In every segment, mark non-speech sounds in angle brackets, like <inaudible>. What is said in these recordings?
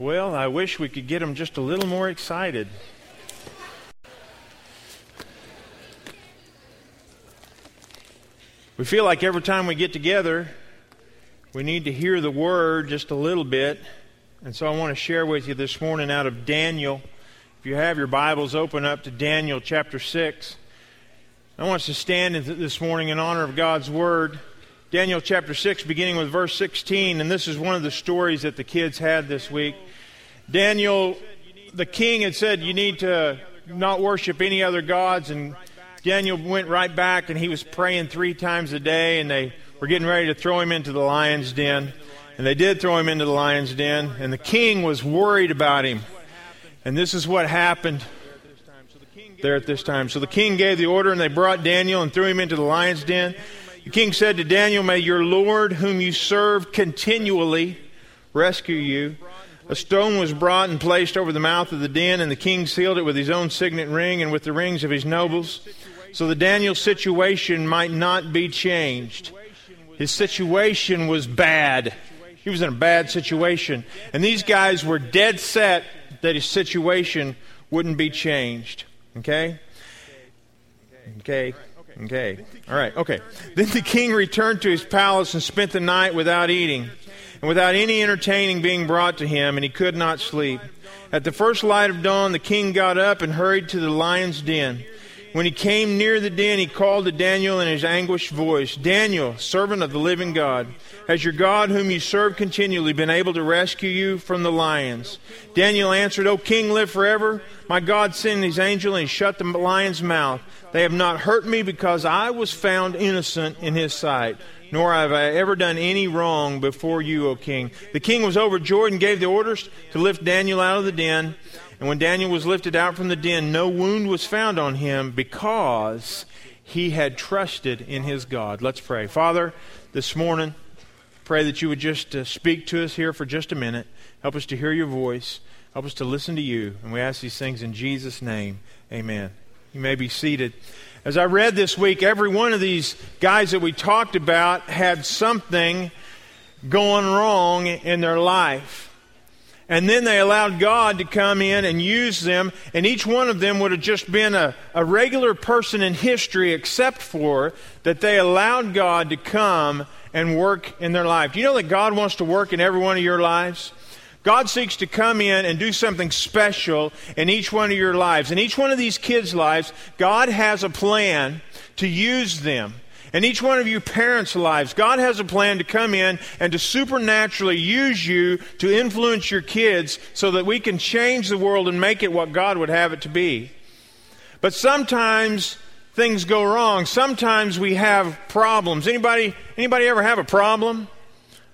Well, I wish we could get them just a little more excited. We feel like every time we get together, we need to hear the word just a little bit. And so I want to share with you this morning out of Daniel. If you have your Bibles, open up to Daniel chapter 6. I want us to stand this morning in honor of God's word. Daniel chapter 6, beginning with verse 16. And this is one of the stories that the kids had this week. Daniel, the king had said, You need to not worship any other gods. And Daniel went right back and he was praying three times a day. And they were getting ready to throw him into the lion's den. And they did throw him into the lion's den. And the king was worried about him. And this is what happened there at this time. So the king gave the order, and they brought Daniel and threw him into the lion's den. The king said to Daniel, May your Lord, whom you serve continually, rescue you. A stone was brought and placed over the mouth of the den, and the king sealed it with his own signet ring and with the rings of his nobles, so that Daniel's situation might not be changed. His situation was bad. He was in a bad situation. And these guys were dead set that his situation wouldn't be changed. Okay? Okay. Okay. All right. Okay. Then the king returned to his palace and spent the night without eating and without any entertaining being brought to him, and he could not sleep. At the first light of dawn, the king got up and hurried to the lion's den. When he came near the den, he called to Daniel in his anguished voice Daniel, servant of the living God, has your God, whom you serve continually, been able to rescue you from the lions? Daniel answered, O king, live forever. My God sent his angel and shut the lion's mouth. They have not hurt me because I was found innocent in his sight nor have I ever done any wrong before you, O king. The king was overjoyed and gave the orders to lift Daniel out of the den. And when Daniel was lifted out from the den, no wound was found on him because he had trusted in his God. Let's pray. Father, this morning, pray that you would just uh, speak to us here for just a minute. Help us to hear your voice. Help us to listen to you. And we ask these things in Jesus' name. Amen. You may be seated. As I read this week, every one of these guys that we talked about had something going wrong in their life. And then they allowed God to come in and use them, and each one of them would have just been a, a regular person in history, except for that they allowed God to come and work in their life. Do you know that God wants to work in every one of your lives? God seeks to come in and do something special in each one of your lives. In each one of these kids' lives, God has a plan to use them. In each one of you parents' lives, God has a plan to come in and to supernaturally use you to influence your kids so that we can change the world and make it what God would have it to be. But sometimes things go wrong. Sometimes we have problems. Anybody anybody ever have a problem?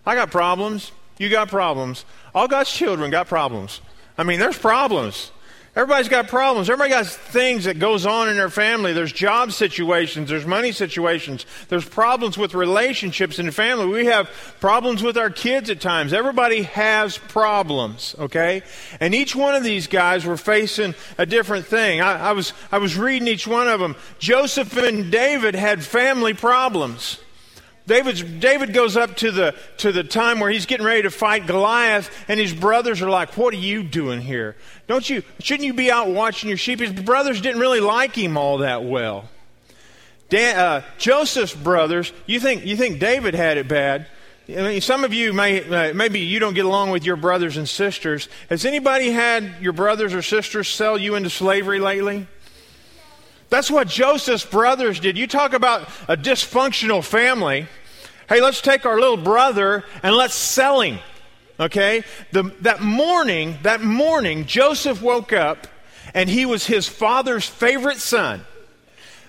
I got problems. You got problems. All God's children got problems. I mean, there's problems. Everybody's got problems. Everybody got things that goes on in their family. There's job situations. There's money situations. There's problems with relationships in the family. We have problems with our kids at times. Everybody has problems, okay? And each one of these guys were facing a different thing. I, I was, I was reading each one of them. Joseph and David had family problems. David's, David goes up to the, to the time where he's getting ready to fight Goliath, and his brothers are like, What are you doing here? Don't you, shouldn't you be out watching your sheep? His brothers didn't really like him all that well. Dan, uh, Joseph's brothers, you think, you think David had it bad. I mean, some of you may, uh, maybe you don't get along with your brothers and sisters. Has anybody had your brothers or sisters sell you into slavery lately? That's what Joseph's brothers did. You talk about a dysfunctional family. Hey, let's take our little brother and let's sell him. Okay? The, that morning, that morning, Joseph woke up and he was his father's favorite son.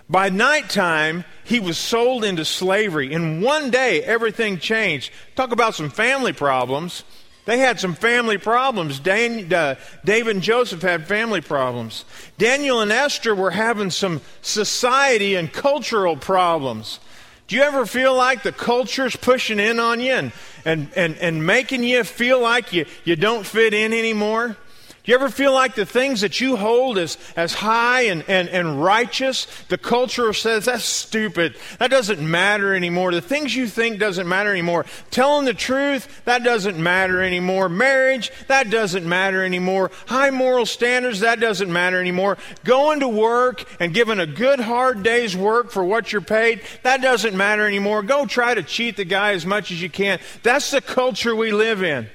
By nighttime, he was sold into slavery. In one day, everything changed. Talk about some family problems. They had some family problems. Dan, uh, David and Joseph had family problems. Daniel and Esther were having some society and cultural problems. Do you ever feel like the culture's pushing in on you and, and, and, and making you feel like you, you don't fit in anymore? Do you ever feel like the things that you hold as, as high and, and, and righteous, the culture says that's stupid. That doesn't matter anymore. The things you think doesn't matter anymore. Telling the truth, that doesn't matter anymore. Marriage, that doesn't matter anymore. High moral standards, that doesn't matter anymore. Going to work and giving a good hard day's work for what you're paid, that doesn't matter anymore. Go try to cheat the guy as much as you can. That's the culture we live in.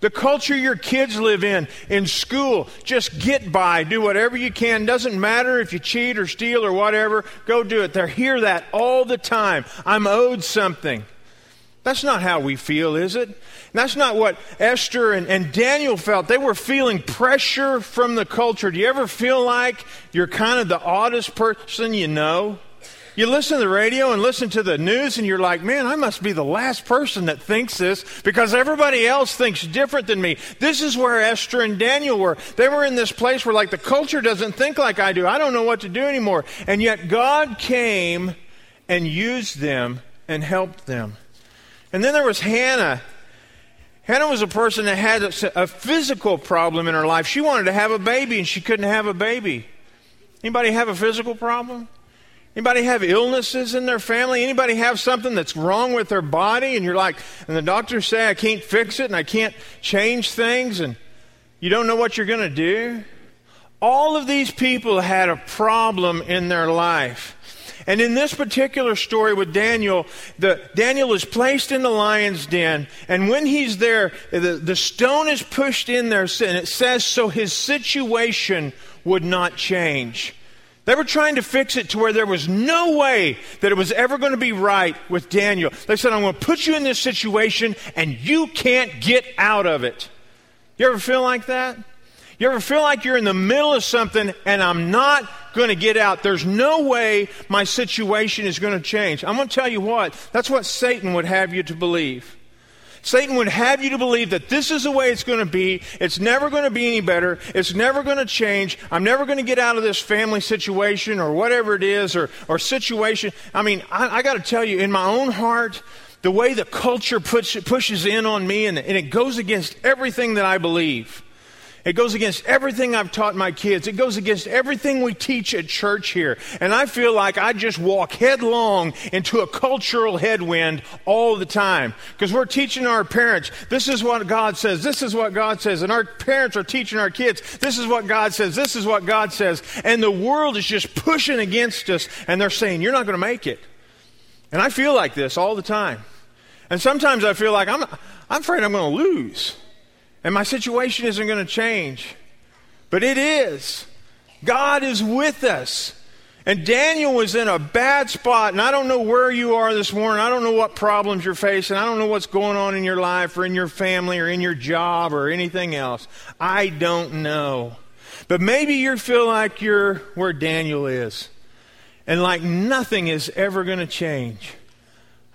The culture your kids live in, in school, just get by, do whatever you can. Doesn't matter if you cheat or steal or whatever, go do it. They hear that all the time. I'm owed something. That's not how we feel, is it? And that's not what Esther and, and Daniel felt. They were feeling pressure from the culture. Do you ever feel like you're kind of the oddest person you know? You listen to the radio and listen to the news, and you're like, man, I must be the last person that thinks this because everybody else thinks different than me. This is where Esther and Daniel were. They were in this place where, like, the culture doesn't think like I do. I don't know what to do anymore. And yet, God came and used them and helped them. And then there was Hannah. Hannah was a person that had a, physical problem in her life. She wanted to have a baby, and she couldn't have a baby. Anybody have a physical problem? Anybody have illnesses in their family? Anybody have something that's wrong with their body and you're like, and the doctors say I can't fix it and I can't change things and you don't know what you're going to do? All of these people had a problem in their life. And in this particular story with Daniel, the, Daniel is placed in the lion's den, and when he's there, the, the stone is pushed in there, and it says, so his situation would not change. They were trying to fix it to where there was no way that it was ever going to be right with Daniel. They said, I'm going to put you in this situation and you can't get out of it. You ever feel like that? You ever feel like you're in the middle of something and I'm not going to get out? There's no way my situation is going to change. I'm going to tell you what, that's what Satan would have you to believe. Satan would have you to believe that this is the way it's going to be. It's never going to be any better. It's never going to change. I'm never going to get out of this family situation or whatever it is or, or situation. I mean, I, I got to tell you, in my own heart, the way the culture puts, pushes in on me and, and it goes against everything that I believe. It goes against everything I've taught my kids. It goes against everything we teach at church here. And I feel like I just walk headlong into a cultural headwind all the time. Because we're teaching our parents, this is what God says, this is what God says. And our parents are teaching our kids, this is what God says, this is what God says. And the world is just pushing against us. And they're saying, you're not going to make it. And I feel like this all the time. And sometimes I feel like I'm, I'm afraid I'm going to lose and my situation isn't going to change. But it is. God is with us. And Daniel was in a bad spot, and I don't know where you are this morning. I don't know what problems you're facing. I don't know what's going on in your life or in your family or in your job or anything else. I don't know. But maybe you feel like you're where Daniel is, and like nothing is ever going to change.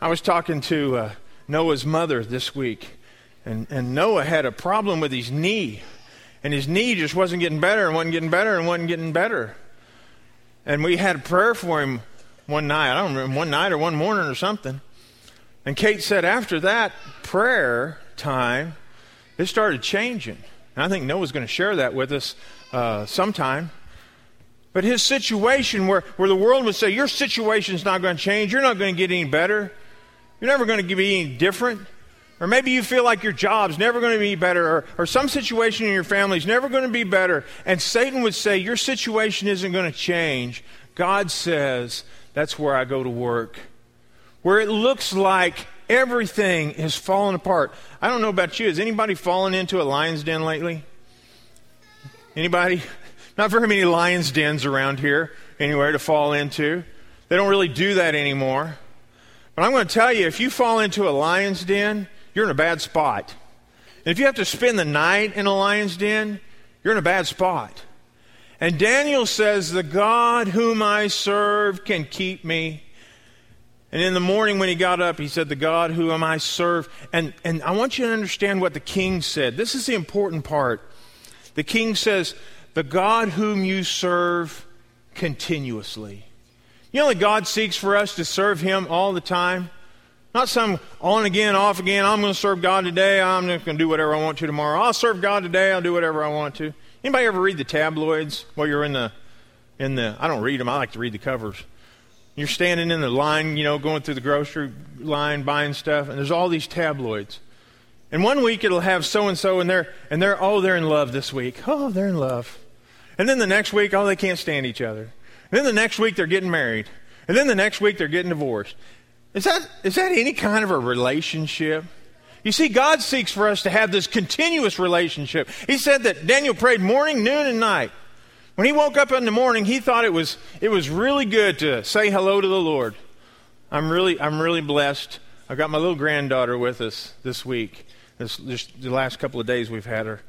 I was talking to uh, Noah's mother this week, and, and Noah had a problem with his knee. And his knee just wasn't getting better and wasn't getting better and wasn't getting better. And we had a prayer for him one night. I don't remember, one night or one morning or something. And Kate said after that prayer time, it started changing. And I think Noah's going to share that with us uh, sometime. But his situation, where, where the world would say, Your situation's not going to change, you're not going to get any better, you're never going to be any different. Or maybe you feel like your job's never going to be better, or, or some situation in your family is never going to be better. And Satan would say, Your situation isn't going to change. God says, That's where I go to work. Where it looks like everything is falling apart. I don't know about you. Has anybody fallen into a lion's den lately? Anybody? <laughs> Not very many lion's dens around here anywhere to fall into. They don't really do that anymore. But I'm going to tell you if you fall into a lion's den, you're in a bad spot. And if you have to spend the night in a lion's den, you're in a bad spot. And Daniel says, The God whom I serve can keep me. And in the morning when he got up, he said, The God whom I serve. And, and I want you to understand what the king said. This is the important part. The king says, The God whom you serve continuously. You know that God seeks for us to serve him all the time? Not some on again, off again. I'm going to serve God today. I'm just going to do whatever I want to tomorrow. I'll serve God today. I'll do whatever I want to. Anybody ever read the tabloids while you're in the in the I don't read them, I like to read the covers. You're standing in the line, you know, going through the grocery line buying stuff, and there's all these tabloids. And one week it'll have so and so and they're and they're oh they're in love this week. Oh, they're in love. And then the next week, oh they can't stand each other. And then the next week they're getting married. And then the next week they're getting divorced. Is that is that any kind of a relationship? You see, God seeks for us to have this continuous relationship. He said that Daniel prayed morning, noon, and night. When he woke up in the morning, he thought it was, it was really good to say hello to the Lord. I'm really, I'm really blessed. I've got my little granddaughter with us this week. This, this, the last couple of days we've had her.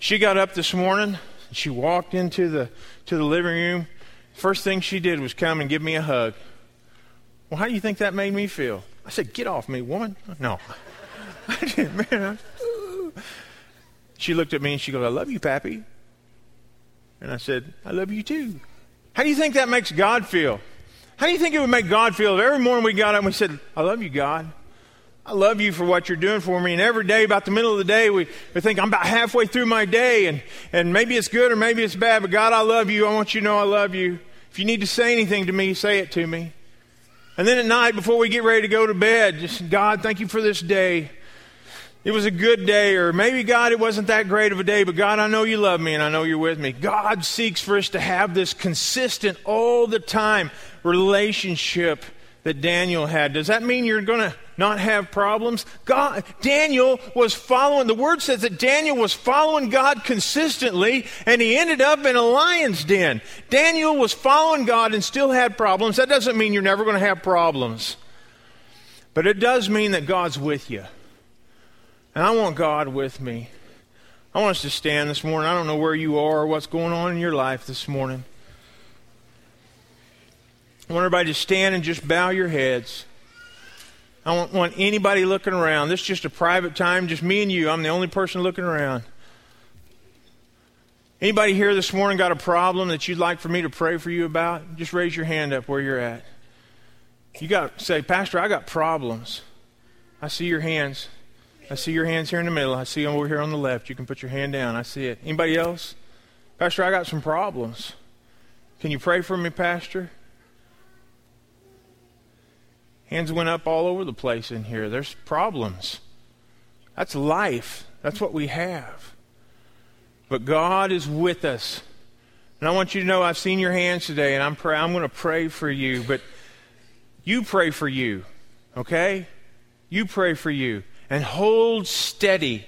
She got up this morning. and She walked into the, to the living room. First thing she did was come and give me a hug. Well, how do you think that made me feel? I said, Get off me, woman. No. <laughs> I didn't, man. she looked at me and she goes, I love you, Pappy. And I said, I love you too. How do you think that makes God feel? How do you think it would make God feel if every morning we got up and we said, I love you, God? I love you for what you're doing for me. And every day, about the middle of the day, we, we think, I'm about halfway through my day, and, and maybe it's good or maybe it's bad, but God, I love you. I want you to know I love you. If you need to say anything to me, say it to me. And then at night, before we get ready to go to bed, just, God, thank you for this day it was a good day, or maybe, God, it wasn't that great of a day, but God, I know you love me and I know you're with me. God seeks for us to have this consistent, all the time relationship that Daniel had. Does that mean you're going to not have problems? God, Daniel was following, the word says that Daniel was following God consistently, and he ended up in a lion's den. Daniel was following God and still had problems. That doesn't mean you're never going to have problems, but it does mean that God's with you. And I want God with me. I want us to stand this morning. I don't know where you are or what's going on in your life this morning. I want everybody to stand and just bow your heads. I don't want anybody looking around. This is just a private time, just me and you. I'm the only person looking around. Anybody here this morning got a problem that you'd like for me to pray for you about? Just raise your hand up where you're at. You got say, Pastor, I got problems. I see your hands. I see your hands here in the middle. I see them over here on the left. You can put your hand down. I see it. Anybody else? Pastor, I got some problems. Can you pray for me, Pastor? Hands went up all over the place in here. There's problems. That's life. That's what we have. But God is with us. And I want you to know I've seen your hands today, and I'm, I'm going to pray for you. But you pray for you, okay? You pray for you and hold steady.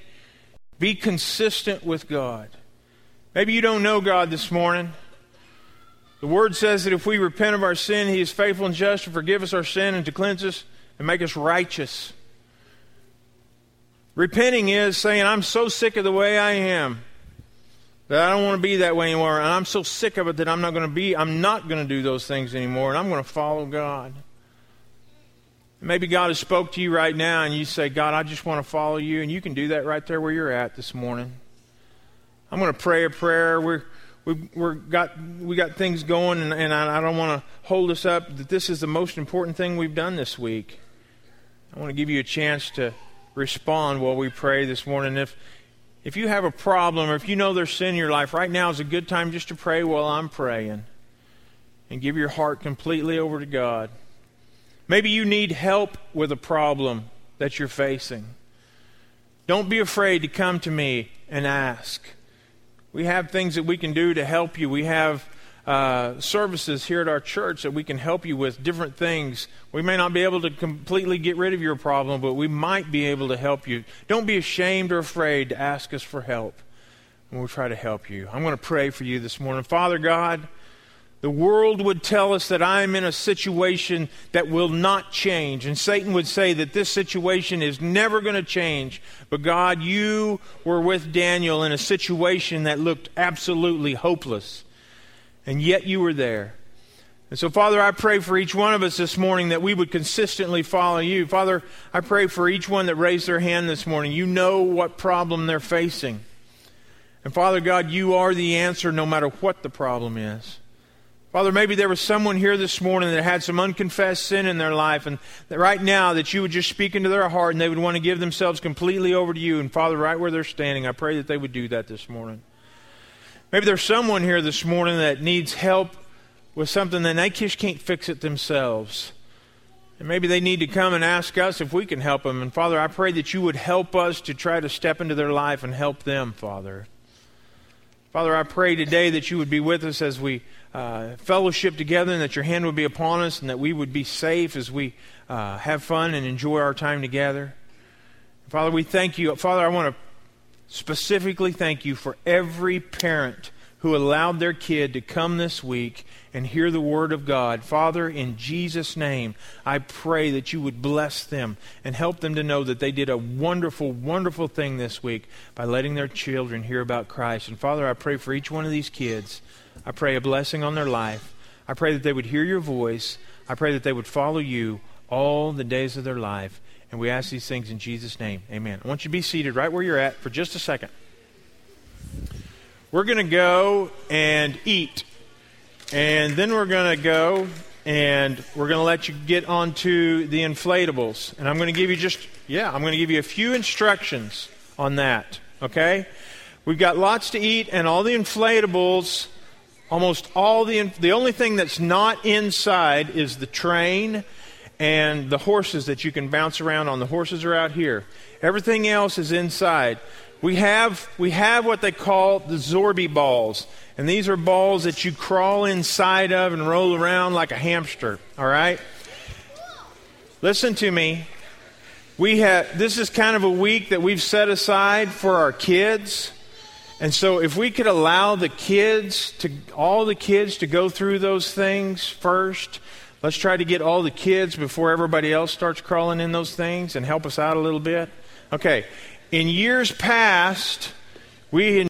Be consistent with God. Maybe you don't know God this morning. The Word says that if we repent of our sin, He is faithful and just to forgive us our sin and to cleanse us and make us righteous. Repenting is saying, I'm so sick of the way I am that I don't want to be that way anymore. And I'm so sick of it that I'm not going to be, I'm not going to do those things anymore. And I'm going to follow God. Maybe God has spoke to you right now and you say, God, I just want to follow you. And you can do that right there where you're at this morning. I'm going to pray a prayer. We're, we, we're got, we got things going, and, and I, I don't want to hold us up that this is the most important thing we've done this week. I want to give you a chance to respond while we pray this morning. If, if you have a problem or if you know there's sin in your life, right now is a good time just to pray while I'm praying and give your heart completely over to God. Maybe you need help with a problem that you're facing. Don't be afraid to come to me and ask. We have things that we can do to help you. We have uh, services here at our church that we can help you with different things. We may not be able to completely get rid of your problem, but we might be able to help you. Don't be ashamed or afraid to ask us for help, and we'll try to help you. I'm going to pray for you this morning. Father God, the world would tell us that I'm in a situation that will not change. And Satan would say that this situation is never going to change. But God, you were with Daniel in a situation that looked absolutely hopeless. And yet you were there. And so, Father, I pray for each one of us this morning that we would consistently follow you. Father, I pray for each one that raised their hand this morning. You know what problem they're facing. And Father God, you are the answer no matter what the problem is. Father, maybe there was someone here this morning that had some unconfessed sin in their life, and that right now that you would just speak into their heart and they would want to give themselves completely over to you. And Father, right where they're standing, I pray that they would do that this morning. Maybe there's someone here this morning that needs help with something that they just can't fix it themselves. And maybe they need to come and ask us if we can help them. And Father, I pray that you would help us to try to step into their life and help them, Father. Father, I pray today that you would be with us as we uh, fellowship together and that your hand would be upon us and that we would be safe as we uh, have fun and enjoy our time together. Father, we thank you. Father, I want to specifically thank you for every parent who allowed their kid to come this week and hear the word of God. Father, in Jesus' name, I pray that you would bless them and help them to know that they did a wonderful, wonderful thing this week by letting their children hear about Christ. And Father, I pray for each one of these kids. I pray a blessing on their life. I pray that they would hear your voice. I pray that they would follow you all the days of their life. And we ask these things in Jesus' name. Amen. I want you to be seated right where you're at for just a second. We're going to go and eat. And then we're going to go and we're going to let you get onto the inflatables. And I'm going to give you just, yeah, I'm going to give you a few instructions on that. Okay? We've got lots to eat, and all the inflatables, almost all the, the only thing that's not inside is the train and the horses that you can bounce around on. The horses are out here. Everything else is inside we have, we have what they call the Zorby balls. And these are balls that you crawl inside of and roll around like a hamster. All right? Listen to me. We have, this is kind of a week that we've set aside for our kids. And so if we could allow the kids to, all the kids to go through those things first, let's try to get all the kids before everybody else starts crawling in those things and help us out a little bit. Okay. In years past, we